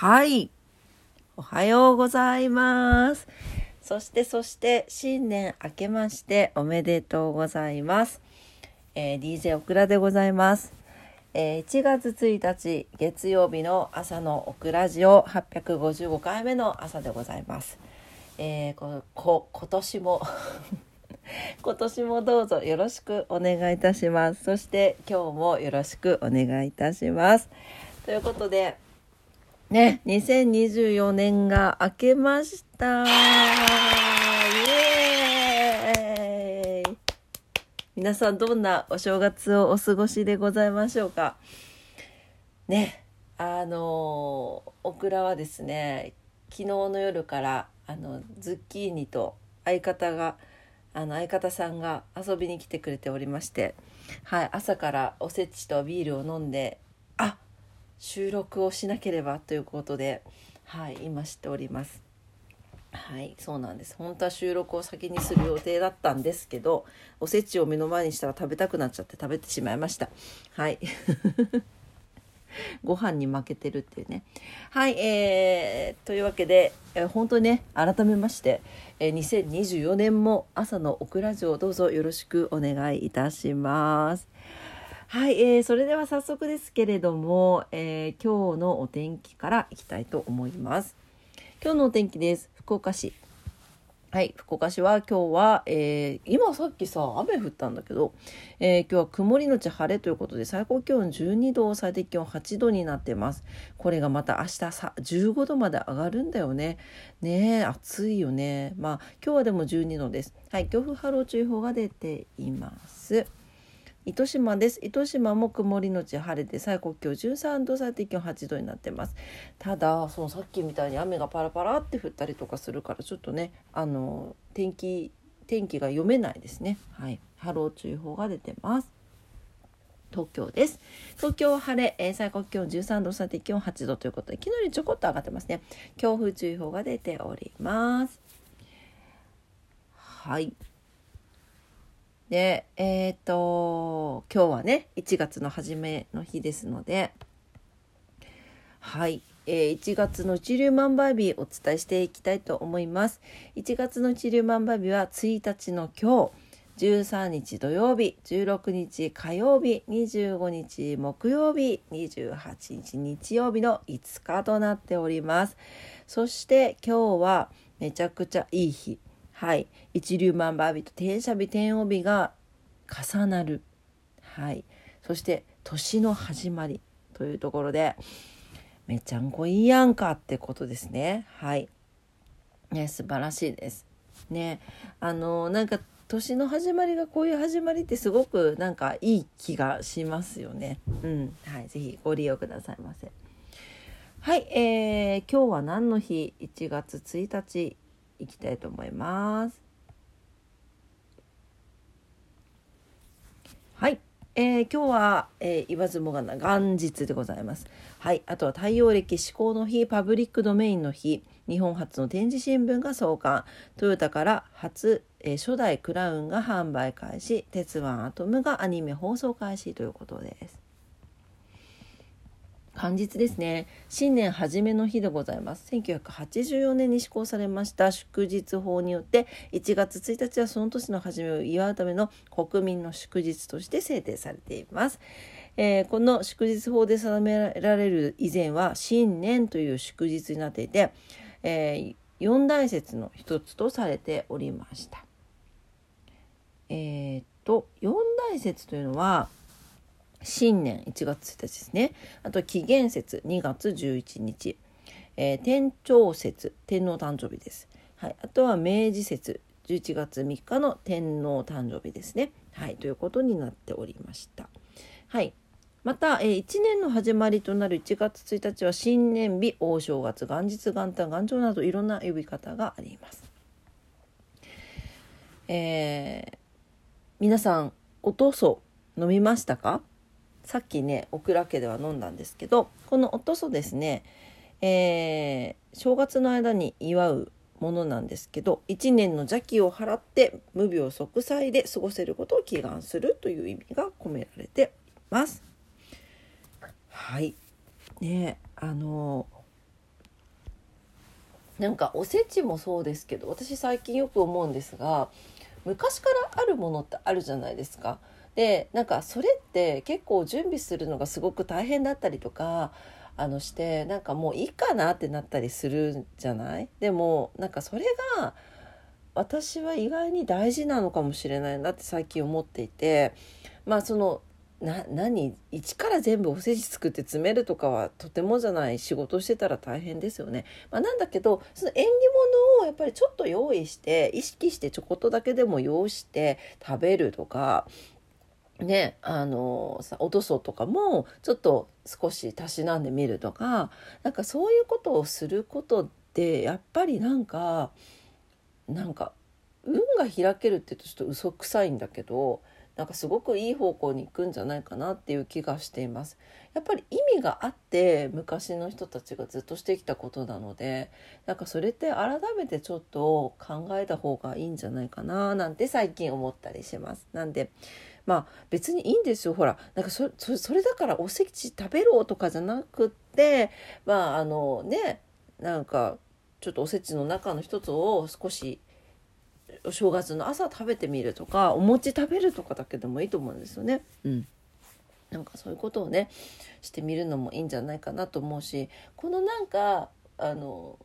はい。おはようございます。そして、そして、新年明けましておめでとうございます。えー DJ オクラでございます。えー1月1日月曜日の朝のオクラジオ855回目の朝でございます。えーここ今年も 今年もどうぞよろしくお願いいたします。そして今日もよろしくお願いいたします。ということで、ね、2024年が明けました。イエーイ。皆さんどんなお正月をお過ごしでございましょうか？ね、あの、オクラはですね、昨日の夜からあのズッキーニと相方があの相方さんが遊びに来てくれておりまして、はい、朝からおせちとビールを飲んで収録をしなければということで、はい、今しております。はい、そうなんです。本当は収録を先にする予定だったんですけど、おせちを目の前にしたら食べたくなっちゃって食べてしまいました。はい。ご飯に負けてるっていうね。はい、えー、というわけで、えー本当にね、改めまして、えー2024年も朝のオクラジオどうぞよろしくお願いいたします。はい、えー、それでは早速ですけれども、えー今日のお天気からいきたいと思います。今日のお天気です。福岡市。はい、福岡市は今日は、えー今さっきさ雨降ったんだけど、えー今日は曇りのち晴れということで最高気温12度最低気温8度になってますこれがまた明日さ15度まで上がるんだよねねえ暑いよねまあ今日はでも12度ですはい強風波浪注意報が出ています糸島です。糸島も曇りのち晴れで最高気温13度最低気温8度になってます。ただそのさっきみたいに雨がパラパラって降ったりとかするからちょっとねあの天気天気が読めないですね。はい。波浪注意報が出てます。東京です。東京は晴れ、えー最高気温13度最低気温8度ということで昨日よりちょこっと上がってますね。強風注意報が出ております。はい。でえっ、と今日はね1月の初めの日ですのではい、えー1月の一粒万倍日お伝えしていきたいと思います。1月の一粒万倍日は1日の今日13日土曜日16日火曜日25日木曜日28日日曜日の5日となっております。そして今日はめちゃくちゃいい日。はい。一粒万倍日と天赦日天王日が重なる。はい。そして年の始まりというところでめちゃんこいいやんかってことですね。はい。ね素晴らしいです。ね。あのなんか年の始まりがこういう始まりってすごくなんかいい気がしますよね。うん。はい。ぜひご利用くださいませ。はい。えー、今日は何の日？1月1日。いきたいと思います。はい、えー今日は、えー言わずもがな元日でございます。はい、あとは太陽暦施行の日、パブリックドメインの日、日本初の展示新聞が創刊、トヨタから初、えー初代クラウンが販売開始、鉄腕アトムがアニメ放送開始ということです。元日ですね。新年初めの日でございます。1984年に施行されました。祝日法によって1月1日はその年の初めを祝うための国民の祝日として制定されています、えーこの祝日法で定められる以前は新年という祝日になっていて、えー四大節の一つとされておりました。えーっと四大節というのは新年1月1日ですね。あと紀元節2月11日、えー天長節天皇誕生日です、はい、あとは明治節11月3日の天皇誕生日ですね。はい。ということになっておりました。はい。また、えー1年の始まりとなる1月1日は新年日大正月元日元旦元朝などいろんな呼び方があります。えー皆さんおとそ飲みましたか？さっきねオクラ家では飲んだんですけどこのおとそですね、えー正月の間に祝うものなんですけど1年の邪気を払って無病息災で過ごせることを祈願するという意味が込められています。はいねあのなんかおせちもそうですけど私最近よく思うんですが昔からあるものってあるじゃないですか。でなんかそれって結構準備するのがすごく大変だったりとかあのしてなんかもういいかなってなったりするんじゃない？でもなんかそれが私は意外に大事なのかもしれないなって最近思っていてまあそのな何？一から全部おせち作って詰めるとかはとてもじゃない仕事してたら大変ですよね。まあ、なんだけどその縁起物をやっぱりちょっと用意して意識してちょこっとだけでも用意して食べるとかねあのさ落とそうとかもちょっと少したしなんでみるとかなんかそういうことをすることでやっぱりなんかなんか運が開けるって言うとちょっと嘘くさいんだけどなんかすごくいい方向に行くんじゃないかなっていう気がしています。やっぱり意味があって昔の人たちがずっとしてきたことなのでなんかそれって改めてちょっと考えた方がいいんじゃないかななんて最近思ったりします。なんでまあ別にいいんですよほらなんかそそれだからおせち食べろとかじゃなくってまああのねなんかちょっとおせちの中の一つを少しお正月の朝食べてみるとかお餅食べるとかだけでもいいと思うんですよね。うんなんかそういうことをねしてみるのもいいんじゃないかなと思うしこのなんかあの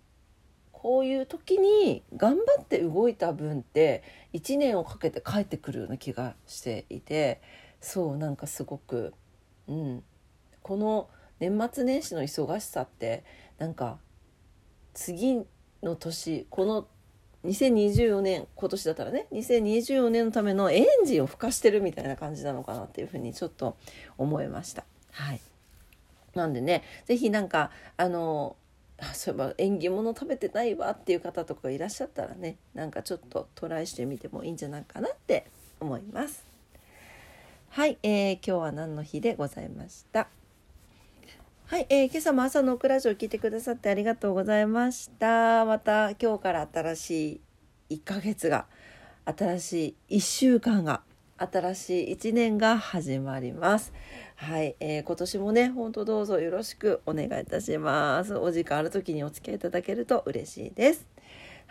こういう時に頑張って動いた分って1年をかけて帰ってくるような気がしていてそうなんかすごく、うん、この年末年始の忙しさってなんか次の年この2024年今年だったらね2024年のためのエンジンを吹かしてるみたいな感じなのかなっていうふうにちょっと思いました。はいなんでね是非なんかあのそういえば縁起物食べてないわっていう方とかいらっしゃったらねなんかちょっとトライしてみてもいいんじゃないかなって思います。はい、えー、今日は何の日でございました？はい、えー、今朝も朝のオクラジオ聞いてくださってありがとうございました。また今日から新しい1ヶ月が、新しい1週間が、新しい1年が始まります。はい、えー、今年もね、ほんとどうぞよろしくお願いいたします。お時間ある時にお付き合いいただけると嬉しいです。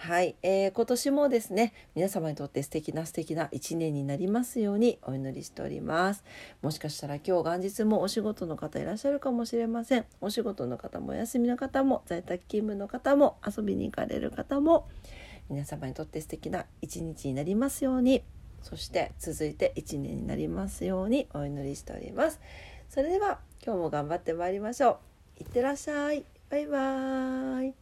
はい、えー、今年もですね皆様にとって素敵な素敵な一年になりますようにお祈りしております。もしかしたら今日元日もお仕事の方いらっしゃるかもしれません。お仕事の方もお休みの方も在宅勤務の方も遊びに行かれる方も皆様にとって素敵な一日になりますように。そして続いて一年になりますようにお祈りしております。それでは今日も頑張ってまいりましょう。いってらっしゃい。バイバーイ。